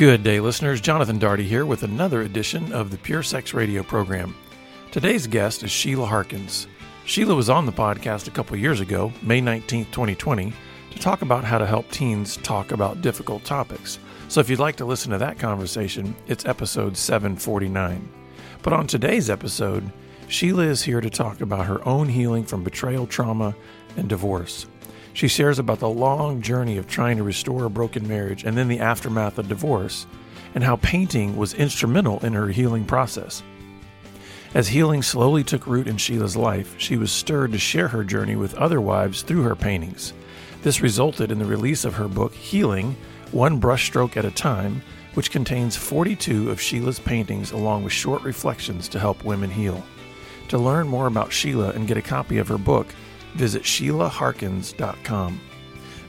Good day, listeners. Jonathan Daugherty here with another edition of the Pure Sex Radio program. Today's guest is Sheila Harkins. Sheila was on the podcast a couple years ago, May 19, 2020, to talk about how to help teens talk about difficult topics. So if you'd like to listen to that conversation, it's episode 749. But on today's episode, Sheila is here to talk about her own healing from betrayal, trauma, and divorce. She shares about the long journey of trying to restore a broken marriage and then the aftermath of divorce, and how painting was instrumental in her healing process. As healing slowly took root in Sheila's life, she was stirred to share her journey with other wives through her paintings. This resulted in the release of her book, Healing One Brushstroke at a Time, which contains 42 of Sheila's paintings along with short reflections to help women heal. To learn more about Sheila and get a copy of her book, visit SheilaHarkins.com.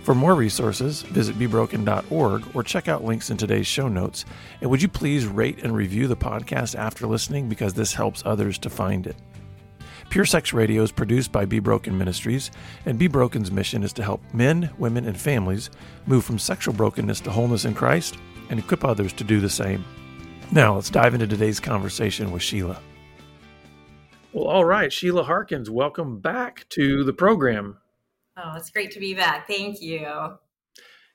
For more resources, visit BeBroken.org or check out links in today's show notes. And would you please rate and review the podcast after listening because this helps others to find it. Pure Sex Radio is produced by Be Broken Ministries, and Be Broken's mission is to help men, women, and families move from sexual brokenness to wholeness in Christ and equip others to do the same. Now, let's dive into today's conversation with Sheila. Well, all right, Sheila Harkins, welcome back to the program. Oh, it's great to be back. Thank you.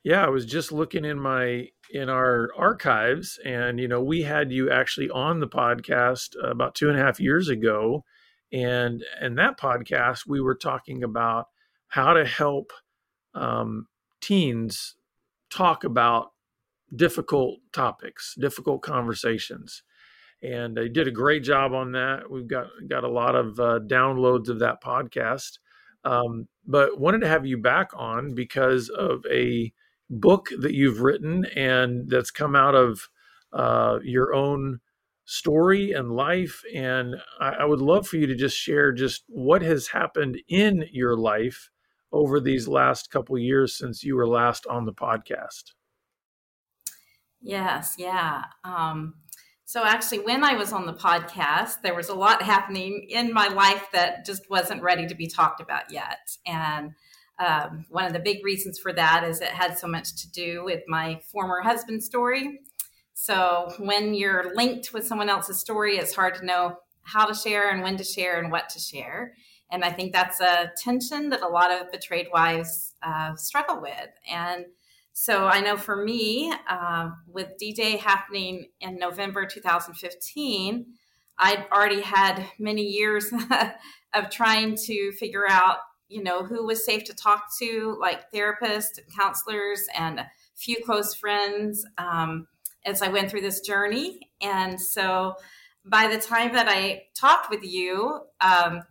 Yeah, I was just looking in my in our archives, and you know, we had you actually on the podcast about two and a half years ago, and and that podcast we were talking about how to help um, teens talk about difficult topics, difficult conversations and they did a great job on that. We've got got a lot of uh, downloads of that podcast, um, but wanted to have you back on because of a book that you've written and that's come out of uh, your own story and life. And I, I would love for you to just share just what has happened in your life over these last couple years since you were last on the podcast. Yes, yeah. Um, so, actually, when I was on the podcast, there was a lot happening in my life that just wasn't ready to be talked about yet. And um, one of the big reasons for that is it had so much to do with my former husband's story. So, when you're linked with someone else's story, it's hard to know how to share and when to share and what to share. And I think that's a tension that a lot of betrayed wives uh, struggle with. And so I know for me, uh, with D Day happening in November 2015, I'd already had many years of trying to figure out, you know, who was safe to talk to, like therapists, counselors, and a few close friends um, as I went through this journey. And so by the time that I talked with you, um,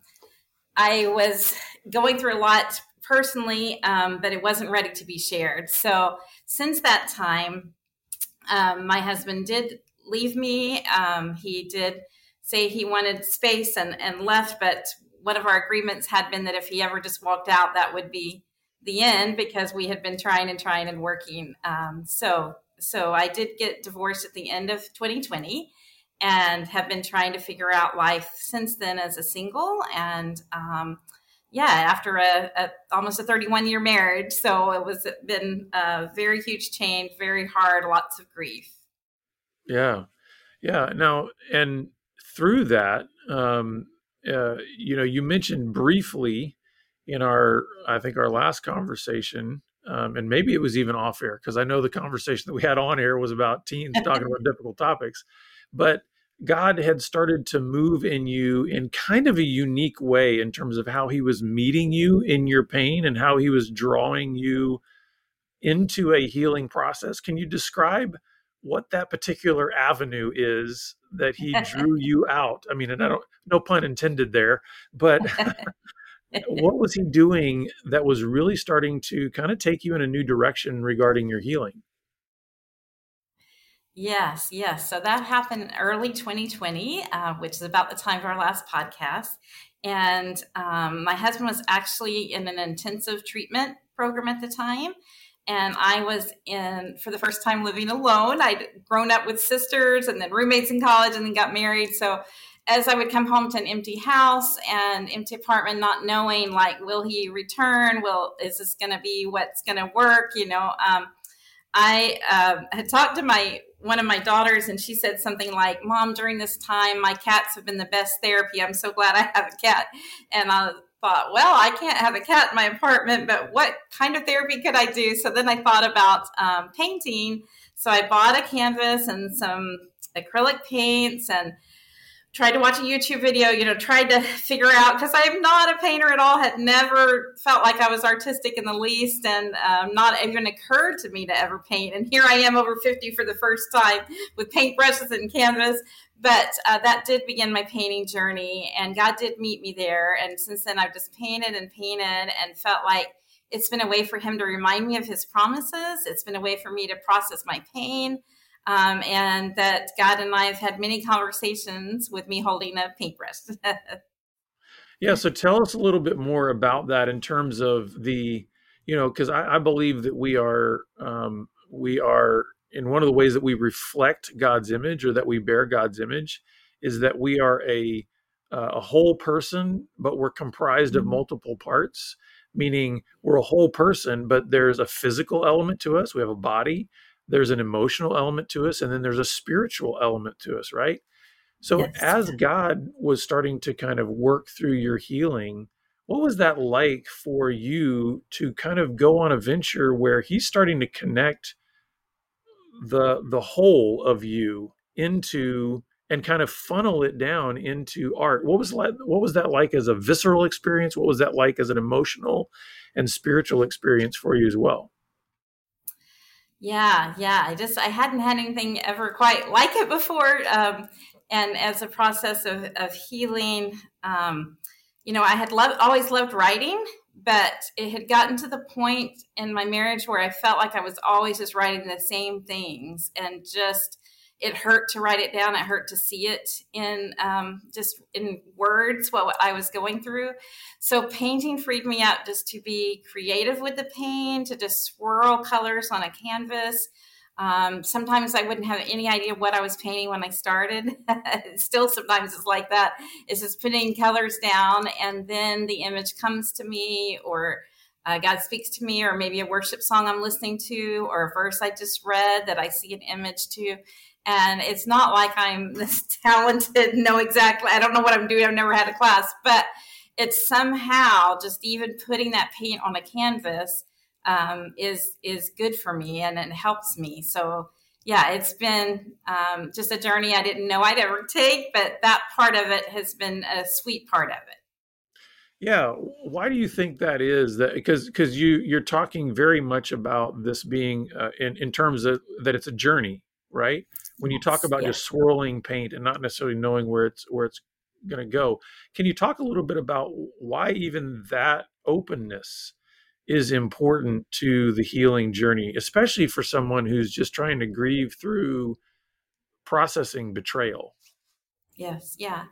I was going through a lot personally, um, but it wasn't ready to be shared. So since that time, um, my husband did leave me. Um, he did say he wanted space and, and left, but one of our agreements had been that if he ever just walked out, that would be the end because we had been trying and trying and working. Um, so, so I did get divorced at the end of 2020 and have been trying to figure out life since then as a single and um, yeah, after a, a, almost a 31 year marriage. So it was been a very huge change, very hard, lots of grief. Yeah, yeah. Now and through that, um, uh, you know, you mentioned briefly in our, I think our last conversation, um, and maybe it was even off air because I know the conversation that we had on air was about teens talking about difficult topics, but God had started to move in you in kind of a unique way in terms of how he was meeting you in your pain and how he was drawing you into a healing process. Can you describe what that particular avenue is that he drew you out? I mean, and I don't, no pun intended there, but what was he doing that was really starting to kind of take you in a new direction regarding your healing? Yes, yes. So that happened early 2020, uh, which is about the time of our last podcast. And um, my husband was actually in an intensive treatment program at the time. And I was in, for the first time, living alone. I'd grown up with sisters and then roommates in college and then got married. So as I would come home to an empty house and empty apartment, not knowing like, will he return? Will, is this going to be what's going to work? You know, um, I uh, had talked to my one of my daughters and she said something like, Mom, during this time, my cats have been the best therapy. I'm so glad I have a cat. And I thought, well, I can't have a cat in my apartment, but what kind of therapy could I do? So then I thought about um, painting. So I bought a canvas and some acrylic paints and tried to watch a YouTube video, you know, tried to figure out because I'm not a painter at all, had never felt like I was artistic in the least, and um, not even occurred to me to ever paint. And here I am over 50 for the first time with paintbrushes and canvas. But uh, that did begin my painting journey, and God did meet me there. And since then, I've just painted and painted and felt like it's been a way for Him to remind me of His promises. It's been a way for me to process my pain um, and that God and I have had many conversations with me holding a paintbrush. yeah, so tell us a little bit more about that in terms of the, you know, because I, I, believe that we are um, we are in one of the ways that we reflect God's image or that we bear God's image is that we are a uh, a whole person, but we're comprised mm-hmm. of multiple parts. Meaning, we're a whole person, but there's a physical element to us. We have a body, there's an emotional element to us and then there's a spiritual element to us right? So yes. as god was starting to kind of work through your healing what was that like for you to kind of go on a venture where he's starting to connect the the whole of you into and kind of funnel it down into art? What was like what was that like as a visceral experience? What was that like as an emotional and spiritual experience for you as well yeah, yeah. I just I hadn't had anything ever quite like it before. Um, and as a process of, of healing, um, you know, I had loved always loved writing, but it had gotten to the point in my marriage where I felt like I was always just writing the same things and just it hurt to write it down. It hurt to see it in um, just in words what, I was going through. So painting freed me up just to be creative with the paint, to just swirl colors on a canvas. Um, sometimes I wouldn't have any idea what I was painting when I started. Still, sometimes it's like that. It's just putting colors down, and then the image comes to me, or uh, God speaks to me, or maybe a worship song I'm listening to, or a verse I just read that I see an image to and it's not like I'm this talented, know exactly, I don't know what I'm doing, I've never had a class, but it's somehow just even putting that paint on a canvas um, is is good for me and it helps me. So yeah, it's been um, just a journey I didn't know I'd ever take, but that part of it has been a sweet part of it. Yeah, why do you think that is? That because because you you're talking very much about this being uh, in in terms of that it's a journey, right? When you talk about yeah. just swirling paint and not necessarily knowing where it's where it's going to go can you talk a little bit about why even that openness is important to the healing journey especially for someone who's just trying to grieve through processing betrayal yes yeah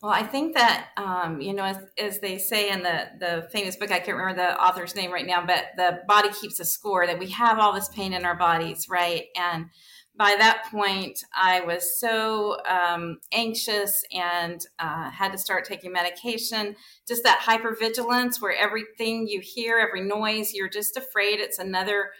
well, I think that um, you know, as, as, they say in the the famous book, I can't remember the author's name right now, but the body keeps a score. That we have all this pain in our bodies, right? And by that point, I was so um, anxious and uh, had to start taking medication. Just that hypervigilance, where everything you hear, every noise, you're just afraid it's another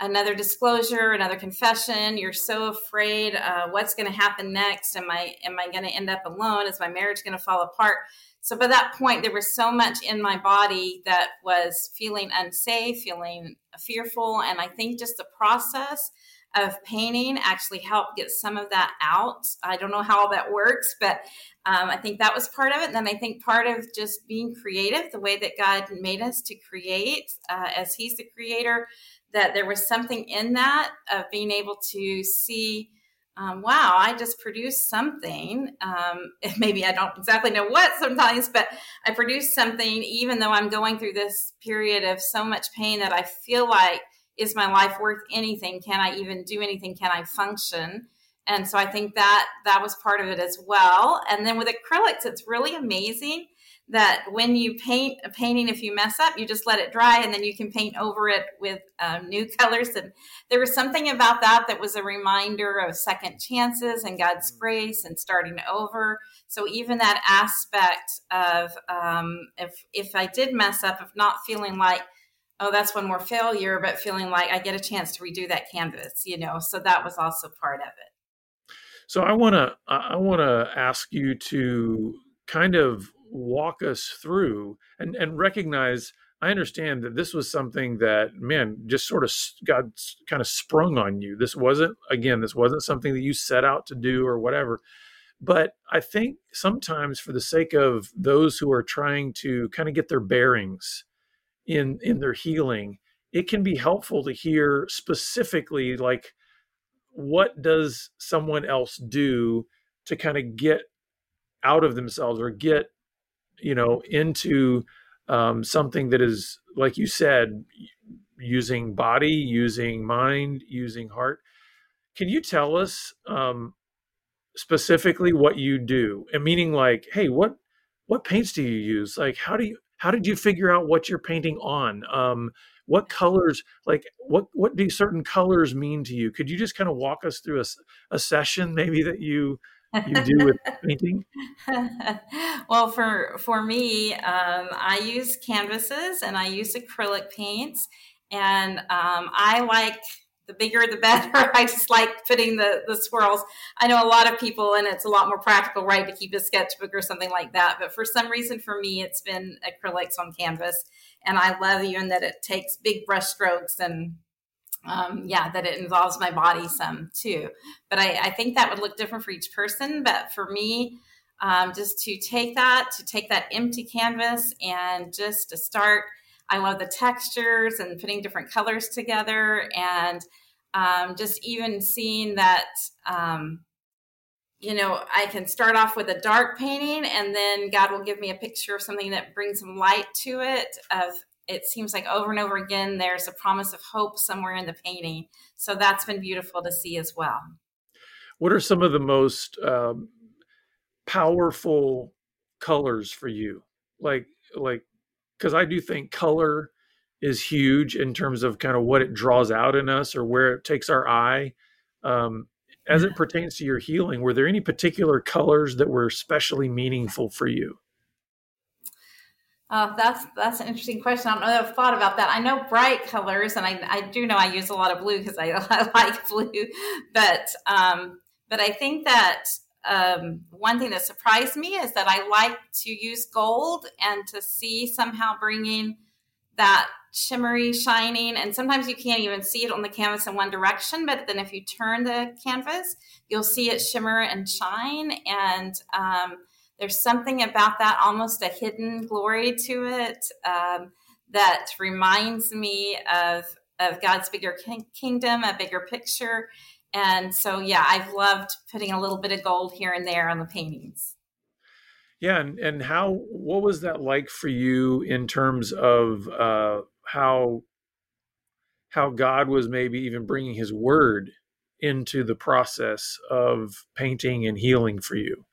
another disclosure, another confession. You're so afraid uh, what's going to happen next. Am I am I going to end up alone? Is my marriage going to fall apart? So by that point, there was so much in my body that was feeling unsafe, feeling fearful, and I think just the process of painting actually helped get some of that out. I don't know how all that works, but um, I think that was part of it. And then I think part of just being creative, the way that God made us to create uh, as He's the creator, that there was something in that of being able to see. Um, wow, I just produced something. Um, maybe I don't exactly know what sometimes, but I produced something even though I'm going through this period of so much pain that I feel like is my life worth anything? Can I even do anything? Can I function? And so I think that that was part of it as well. And then with acrylics, it's really amazing that when you paint a painting, if you mess up, you just let it dry and then you can paint over it with um, new colors. And there was something about that that was a reminder of second chances and God's grace and starting over. So even that aspect of um, if if I did mess up, of not feeling like oh, that's one more failure, but feeling like I get a chance to redo that canvas, you know. So that was also part of it. So I want to I want to ask you to kind of walk us through and and recognize I understand that this was something that man just sort of got kind of sprung on you. This wasn't again this wasn't something that you set out to do or whatever. But I think sometimes for the sake of those who are trying to kind of get their bearings in in their healing, it can be helpful to hear specifically like what does someone else do to kind of get out of themselves or get you know into um, something that is like you said using body using mind using heart? Can you tell us um, specifically what you do? And meaning like hey what what paints do you use? Like how do you how did you figure out what you're painting on? Um, what colors like what what do certain colors mean to you? Could you just kind of walk us through a, a session maybe that you you do with painting? Well for for me um, i use canvases and i use acrylic paints and um, i like the bigger the better. I just like putting the the swirls. I know a lot of people, and it's a lot more practical, right, to keep a sketchbook or something like that. But for some reason, for me, it's been acrylics on canvas, and I love even that it takes big brush strokes and um, yeah, that it involves my body some too. But I, I, think that would look different for each person. But for me, um, just to take that, to take that empty canvas and just to start I love the textures and putting different colors together, and um, just even seeing that. Um, you know, I can start off with a dark painting, and then God will give me a picture of something that brings some light to it. Of it seems like over and over again, there's a promise of hope somewhere in the painting. So that's been beautiful to see as well. What are some of the most um, powerful colors for you? Like, like because I do think color is huge in terms of kind of what it draws out in us or where it takes our eye. Um, as it pertains to your healing, were there any particular colors that were especially meaningful for you? Uh, that's that's an interesting question. I don't know that I've thought about that. I know bright colors, and I, I do know I use a lot of blue because I, I, like blue. But um, but I think that um, one thing that surprised me is that I like to use gold and to see somehow bringing that shimmery shining and sometimes you can't even see it on the canvas in one direction but then if you turn the canvas you'll see it shimmer and shine and um, there's something about that almost a hidden glory to it um, that reminds me of of god's bigger kingdom a bigger picture and so, yeah, I've loved putting a little bit of gold here and there on the paintings. Yeah, and, and how what was that like for you in terms of uh, how how God was maybe even bringing His Word into the process of painting and healing for you?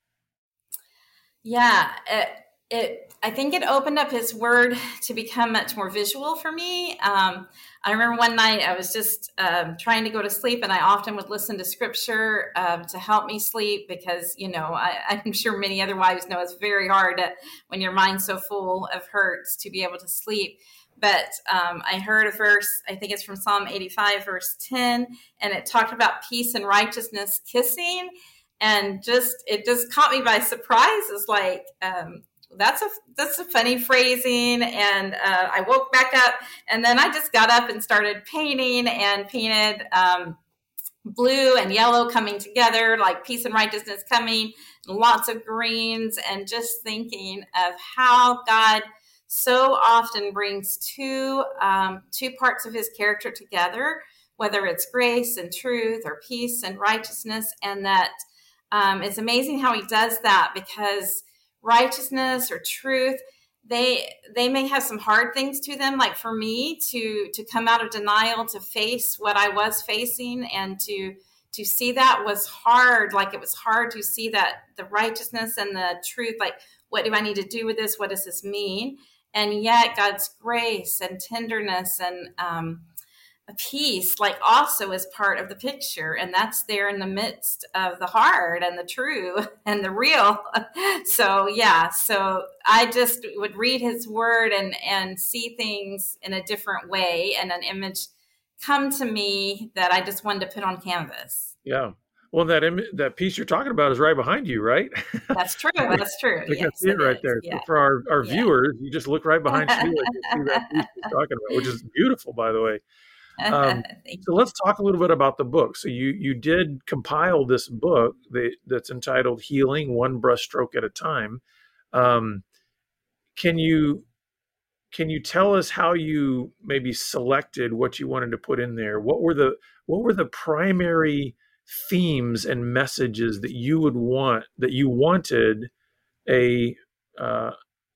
Yeah, it, it I think it opened up His Word to become much more visual for me. Um, I remember one night I was just um, trying to go to sleep, and I often would listen to scripture um, to help me sleep because, you know, I, am sure many other wives know it's very hard to, when your mind's so full of hurts to be able to sleep. But um, I heard a verse, I think it's from Psalm 85, verse 10, and it talked about peace and righteousness kissing. And just, it just caught me by surprise. It's like, um, that's a that's a funny phrasing and uh, i woke back up and then i just got up and started painting and painted um, blue and yellow coming together like peace and righteousness coming lots of greens and just thinking of how god so often brings two um, two parts of his character together whether it's grace and truth or peace and righteousness and that um, it's amazing how he does that because righteousness or truth they they may have some hard things to them. Like for me to to come out of denial to face what i was facing and to to see that was hard. Like it was hard to see that the righteousness and the truth like what do i need to do with this? What does this mean? And yet god's grace and tenderness and um, a peace like also is part of the picture and that's there in the midst of the hard and the true and the real so yeah so i just would read his word and and see things in a different way and an image come to me that i just wanted to put on canvas yeah well, that Im- that piece you're talking about is right behind you, right? That's true. That's true. I can see it right is. there. Yeah. For our, our yeah. viewers, you just look right behind Sheila and see that piece you're talking about, which is beautiful, by the way. Um, so let's talk a little bit about the book. So you you did compile this book that, that's entitled "Healing One Brushstroke at a Time." Um, can you can you tell us how you maybe selected what you wanted to put in there? What were the what were the primary themes and messages that you would want that you wanted a uh,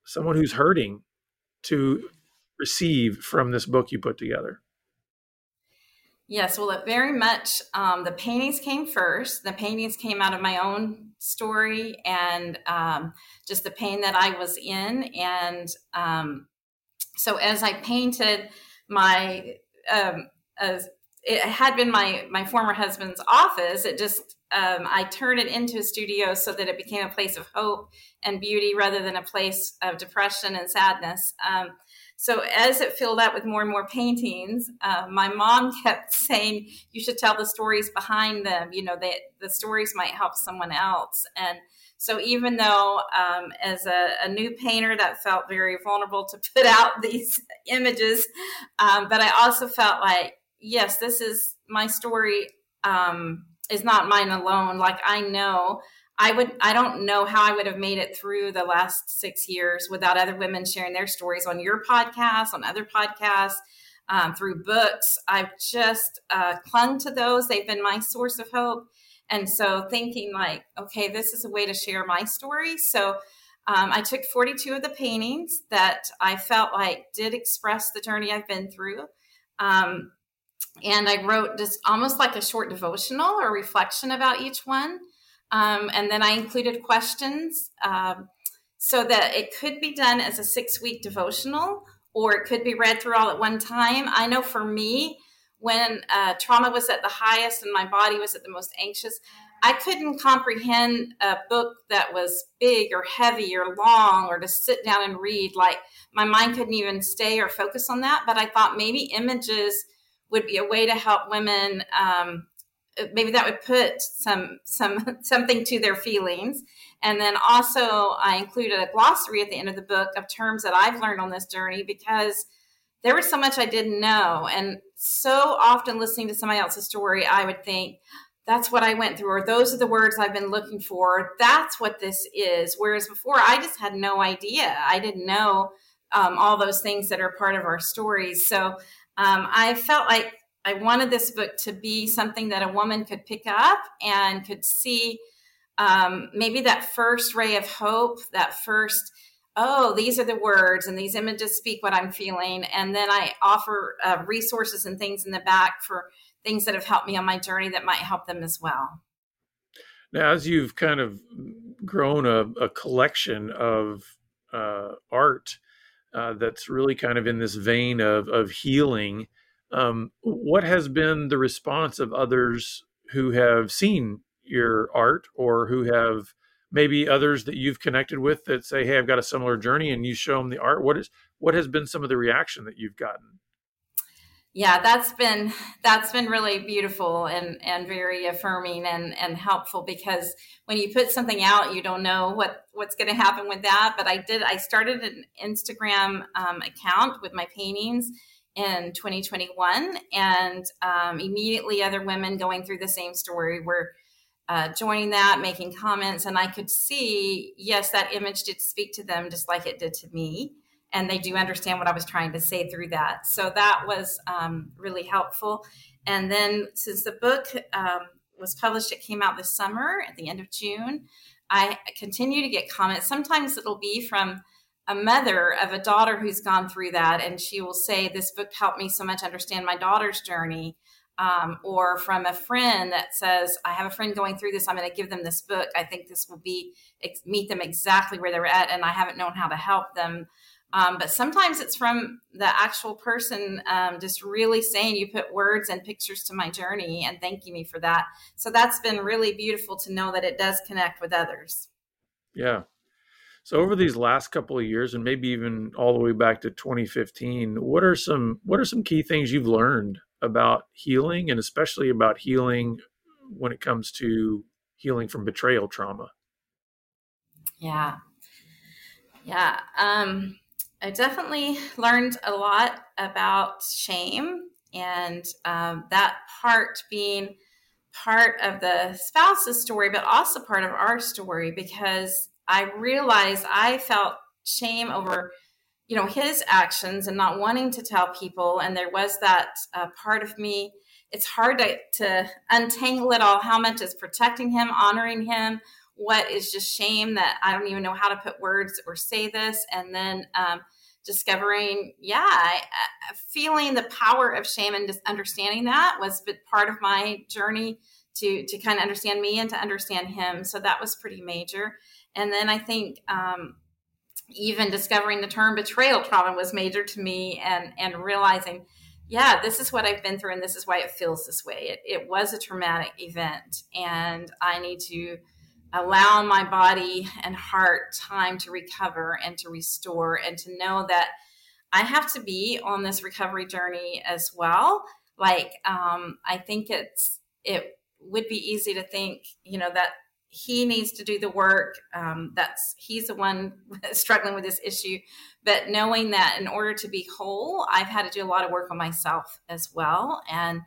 someone who's hurting to receive from this book you put together? Yes, well, it very much um, the paintings came first. The paintings came out of my own story and um, just the pain that I was in. And um, so as I painted my, um, as it had been my my former husband's office, it just um, I turned it into a studio so that it became a place of hope and beauty rather than a place of depression and sadness. So as it filled up with more and more paintings, uh, my mom kept saying, "You should tell the stories behind them. You know, that the stories might help someone else." And so, even though um, as a, a, new painter, that felt very vulnerable to put out these images, um, but I also felt like, yes, this is my story. Um, is not mine alone. Like I know I would I don't know how I would have made it through the last six years without other women sharing their stories on your podcast, on other podcasts, um, through books. I've just uh, clung to those. They've been my source of hope. And so thinking like, okay, this is a way to share my story. So um, I took 42 of the paintings that I felt like did express the journey I've been through. Um, and I wrote just almost like a short devotional or reflection about each one. Um, and then I included questions um, so that it could be done as a six week devotional or it could be read through all at one time. I know for me, when uh, trauma was at the highest and my body was at the most anxious, I couldn't comprehend a book that was big or heavy or long or to sit down and read. Like my mind couldn't even stay or focus on that. But I thought maybe images would be a way to help women um, maybe that would put some some something to their feelings. And then also i included a glossary at the end of the book of terms that i've learned on this journey because there was so much i didn't know. And so often listening to somebody else's story i would think that's what i went through or those are the words i've been looking for. That's what this is. Whereas before i just had no idea. I didn't know um, all those things that are part of our stories. So um, i felt like I wanted this book to be something that a woman could pick up and could see um, maybe that first ray of hope, that first, oh, these are the words and these images speak what I'm feeling. And then I offer uh, resources and things in the back for things that have helped me on my journey that might help them as well. Now, as you've kind of grown a, a collection of uh, art uh, that's really kind of in this vein of, of healing, um, what has been the response of others who have seen your art or who have maybe others that you've connected with that say, "Hey, I've got a similar journey," and you show them the art? What is what has been some of the reaction that you've gotten? Yeah, that's been that's been really beautiful and and very affirming and and helpful because when you put something out, you don't know what what's going to happen with that. But I did. I started an Instagram um, account with my paintings in 2021 and um, immediately other women going through the same story were uh, joining that making comments and i could see yes that image did speak to them just like it did to me and they do understand what i was trying to say through that. So that was um, really helpful. And then since the book um, was published it came out this summer at the end of june i continue to get comments. Sometimes it'll be from a mother of a daughter who's gone through that, and she will say, This book helped me so much understand my daughter's journey. Um, or from a friend that says, I have a friend going through this. I'm going to give them this book. I think this will be meet them exactly where they're at, and I haven't known how to help them. Um, but sometimes it's from the actual person um, just really saying you put words and pictures to my journey and thanking me for that. So that's been really beautiful to know that it does connect with others. Yeah. So over these last couple of years, and maybe even all the way back to 2015, what are some what are some key things you've learned about healing, and especially about healing when it comes to healing from betrayal trauma? Yeah, yeah. Um, I definitely learned a lot about shame, and um, that part being part of the spouse's story, but also part of our story because I realized I felt shame over, you know, his actions and not wanting to tell people. And there was that uh, part of me. It's hard to, to untangle it all. How much is protecting him, honoring him? What is just shame that I don't even know how to put words or say this? And then um, discovering, yeah, uh, feeling the power of shame and just understanding that was part of my journey to to kind of understand me and to understand him. So that was pretty major. And then I think um, even discovering the term betrayal trauma was major to me and, and realizing, yeah, this is what I've been through and this is why it feels this way. It, it was a traumatic event and I need to allow my body and heart time to recover and to restore and to know that I have to be on this recovery journey as well. Like, um, I think it's, it would be easy to think, you know, that he needs to do the work. Um, that's he's the one struggling with this issue. But knowing that in order to be whole, I've had to do a lot of work on myself as well, and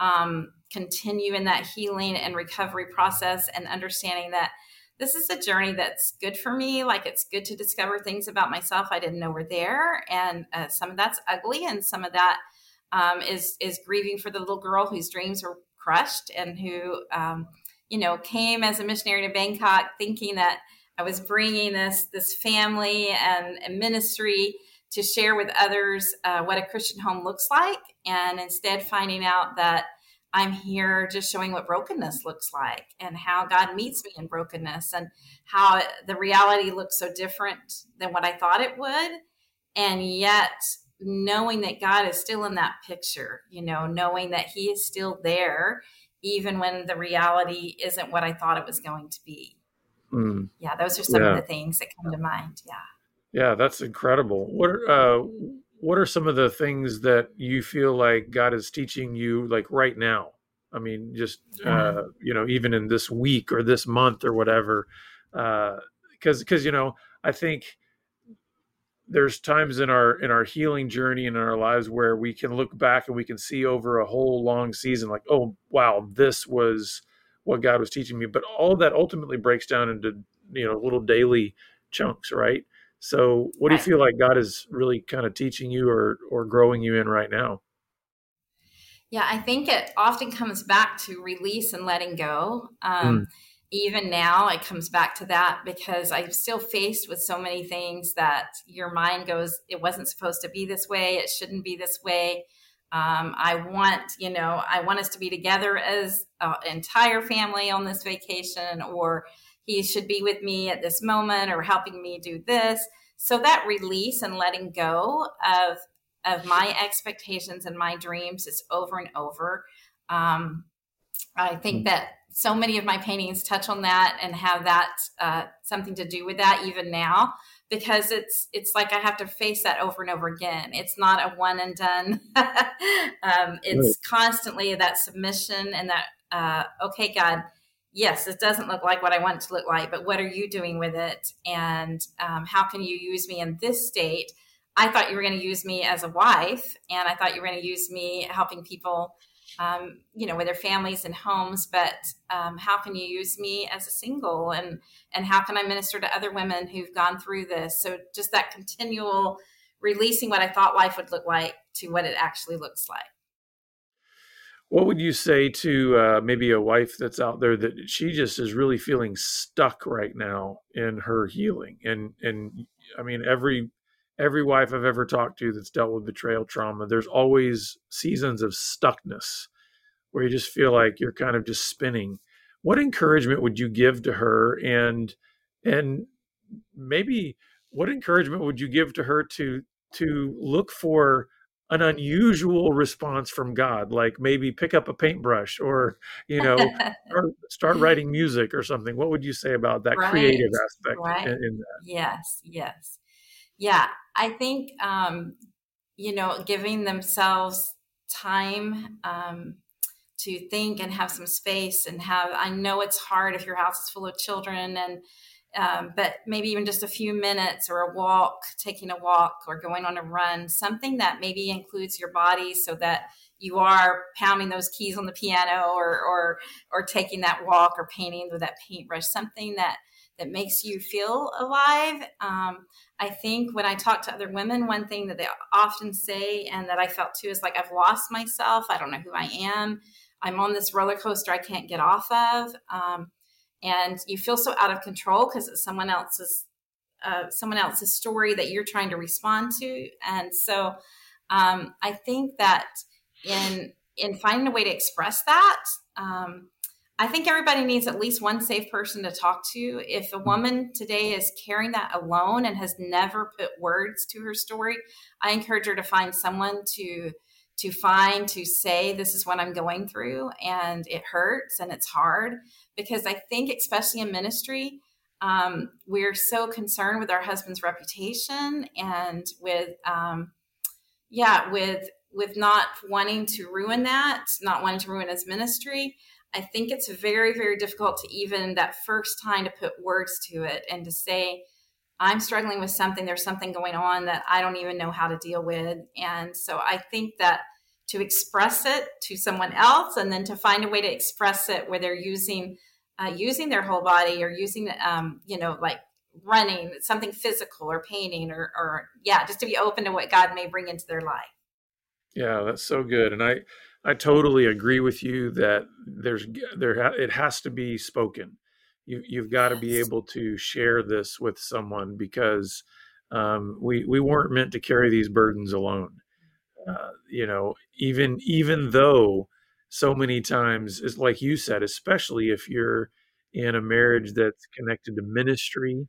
um, continue in that healing and recovery process, and understanding that this is a journey that's good for me. Like it's good to discover things about myself I didn't know were there, and uh, some of that's ugly, and some of that um, is is grieving for the little girl whose dreams were crushed and who um, you know, came as a missionary to Bangkok thinking that I was bringing this this family and, and ministry to share with others uh, what a Christian home looks like, and instead finding out that I'm here just showing what brokenness looks like and how God meets me in brokenness and how the reality looks so different than what I thought it would. And yet, knowing that God is still in that picture, you know, knowing that He is still there even when the reality isn't what I thought it was going to be. Mm. Yeah, those are some yeah. of the things that come to mind. Yeah. Yeah, that's incredible. What are, uh, what are some of the things that you feel like God is teaching you like right now? I mean, just yeah. uh, you know, even in this week or this month or whatever, because uh, because you know, I think there's times in our in our healing journey and in our lives where we can look back and we can see over a whole long season like oh wow this was what god was teaching me. But all that ultimately breaks down into you know little daily chunks right? So what do you feel like god is really kind of teaching you or or growing you in right now? Yeah i think it often comes back to release and letting go. Um, mm even now it comes back to that because i'm still faced with so many things that your mind goes it wasn't supposed to be this way. It shouldn't be this way. Um, i want you know i want us to be together as an entire family on this vacation or he should be with me at this moment or helping me do this. So that release and letting go of of my expectations and my dreams is over and over. Um, i think hmm. that so many of my paintings touch on that and have that uh, something to do with that even now because it's it's like I have to face that over and over again. It's not a one and done. um, it's right. constantly that submission and that uh, okay, God, yes, it doesn't look like what I want it to look like, but what are you doing with it, and um, how can you use me in this state? I thought you were going to use me as a wife, and I thought you were going to use me helping people um, you know, with their families and homes, but um, how can you use me as a single and and how can I minister to other women who've gone through this? So just that continual releasing what I thought life would look like to what it actually looks like. What would you say to uh, maybe a wife that's out there that she just is really feeling stuck right now in her healing? And and I mean every every wife I've ever talked to that's dealt with betrayal trauma, there's always seasons of stuckness where you just feel like you're kind of just spinning. What encouragement would you give to her and and maybe what encouragement would you give to her to to look for an unusual response from God, like maybe pick up a paintbrush or, you know, start, start, writing music or something. What would you say about that right. creative aspect right. in, in, that? Yes, yes. Yeah, I think, um, you know, giving themselves time um, to think and have some space and have, I know it's hard if your house is full of children and, um, but maybe even just a few minutes or a walk, taking a walk or going on a run, something that maybe includes your body so that you are pounding those keys on the piano or or or taking that walk or painting with that paintbrush, something that that makes you feel alive. Um, I think when I talk to other women, one thing that they often say and that I felt too is like I've lost myself. I don't know who I am. I'm on this roller coaster I can't get off of. Um, and you feel so out of control because it's someone else's uh, someone else's story that you're trying to respond to and so um, i think that in in finding a way to express that um, i think everybody needs at least one safe person to talk to. If a woman today is carrying that alone and has never put words to her story i encourage her to find someone to to find to say this is what i'm going through and it hurts and it's hard because i think especially in ministry um, we're so concerned with our husband's reputation and with um, yeah with with not wanting to ruin that not wanting to ruin his ministry i think it's very very difficult to even that first time to put words to it and to say i'm struggling with something. There's something going on that i don't even know how to deal with. And so i think that to express it to someone else and then to find a way to express it where they're using uh, using their whole body or using um, you know like running something physical or painting or, or yeah just to be open to what god may bring into their life yeah that's so good and i i totally agree with you that there's there it has to be spoken. You you've got to be able to share this with someone because um, we we weren't meant to carry these burdens alone. Uh, you know, even even though so many times, is like you said, especially if you're in a marriage that's connected to ministry,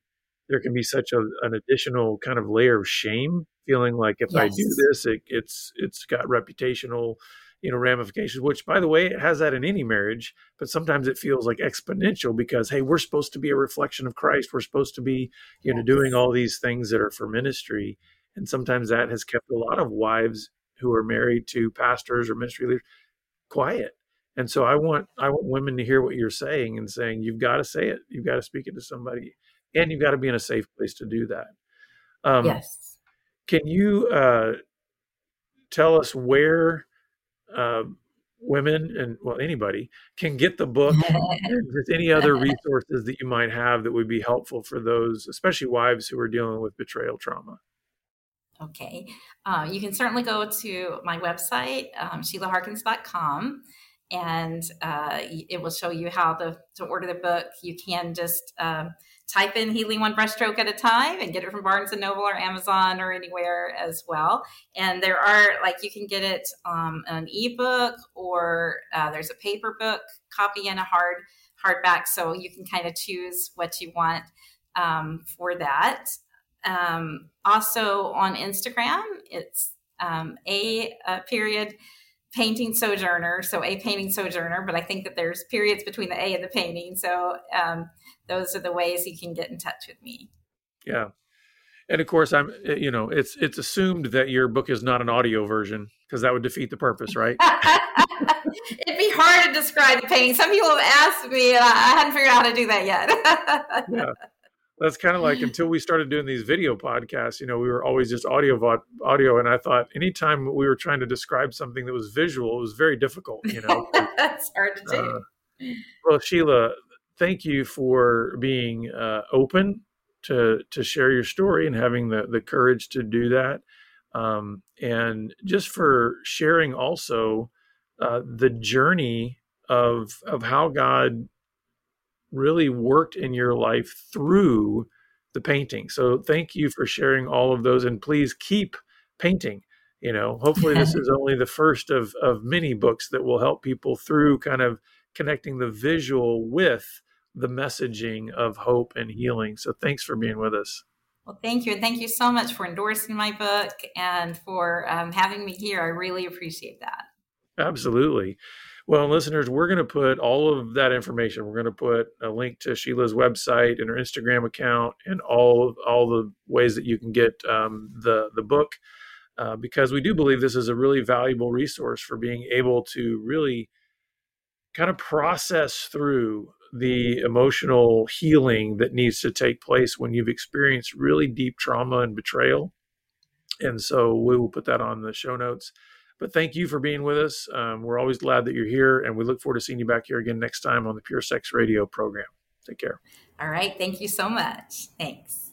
there can be such a, an additional kind of layer of shame, feeling like if yes. I do this, it, it's it's got reputational, you know, ramifications. Which, by the way, it has that in any marriage, but sometimes it feels like exponential because hey, we're supposed to be a reflection of Christ. We're supposed to be, you yes. know, doing all these things that are for ministry, and sometimes that has kept a lot of wives who are married to pastors or ministry leaders quiet. And so I want I want women to hear what you're saying and saying you've got to say it, you've got to speak it to somebody, and you've got to be in a safe place to do that. Um, yes. Can you uh, tell us where uh, women and well anybody can get the book just any other resources that you might have that would be helpful for those, especially wives who are dealing with betrayal trauma? Okay. Uh, you can certainly go to my website, um, SheilaHarkins.com, and uh, it will show you how to, to order the book. You can just uh, type in Healing One Brushstroke at a Time and get it from Barnes & Noble or Amazon or anywhere as well. And there are, like, you can get it um, an ebook or uh, there's a paper book copy and a hard hardback. So you can kind of choose what you want um, for that. Um, also on Instagram, it's um, a, a, period painting sojourner. So a painting sojourner, but I think that there's periods between the A and the painting. So um, those are the ways you can get in touch with me. Yeah. And of course, I'm, eh, you know, it's, it's assumed that your book is not an audio version because that would defeat the purpose, right? It'd be hard to describe the painting. Some people have asked me, and I hadn't figured out how to do that yet. yeah that's kind of like until we started doing these video podcasts you know we were always just audio audio and i thought anytime we were trying to describe something that was visual it was very difficult you know? That's hard to do. uh, well sheila thank you for being uh, open to to share your story and having the the courage to do that. Um, and just for sharing also uh, the journey of of how god really worked in your life through the painting. So thank you for sharing all of those and please keep painting. You know, hopefully this is only the first of of many books that will help people through kind of connecting the visual with the messaging of hope and healing. So thanks for being with us. Well, thank you. And thank you so much for endorsing my book and for um, having me here. I really appreciate that. Absolutely. Well, listeners, we're going to put all of that information. We're going to put a link to Sheila's website and her Instagram account and all of, all the ways that you can get um, the the book, uh, because we do believe this is a really valuable resource for being able to really kind of process through the emotional healing that needs to take place when you've experienced really deep trauma and betrayal. And so we will put that on the show notes. But thank you for being with us. Um, we're always glad that you're here, and we look forward to seeing you back here again next time on the Pure Sex Radio program. Take care. All right. Thank you so much. Thanks.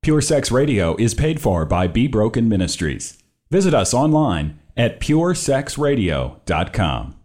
Pure Sex Radio is paid for by Be Broken Ministries. Visit us online at puresexradio.com.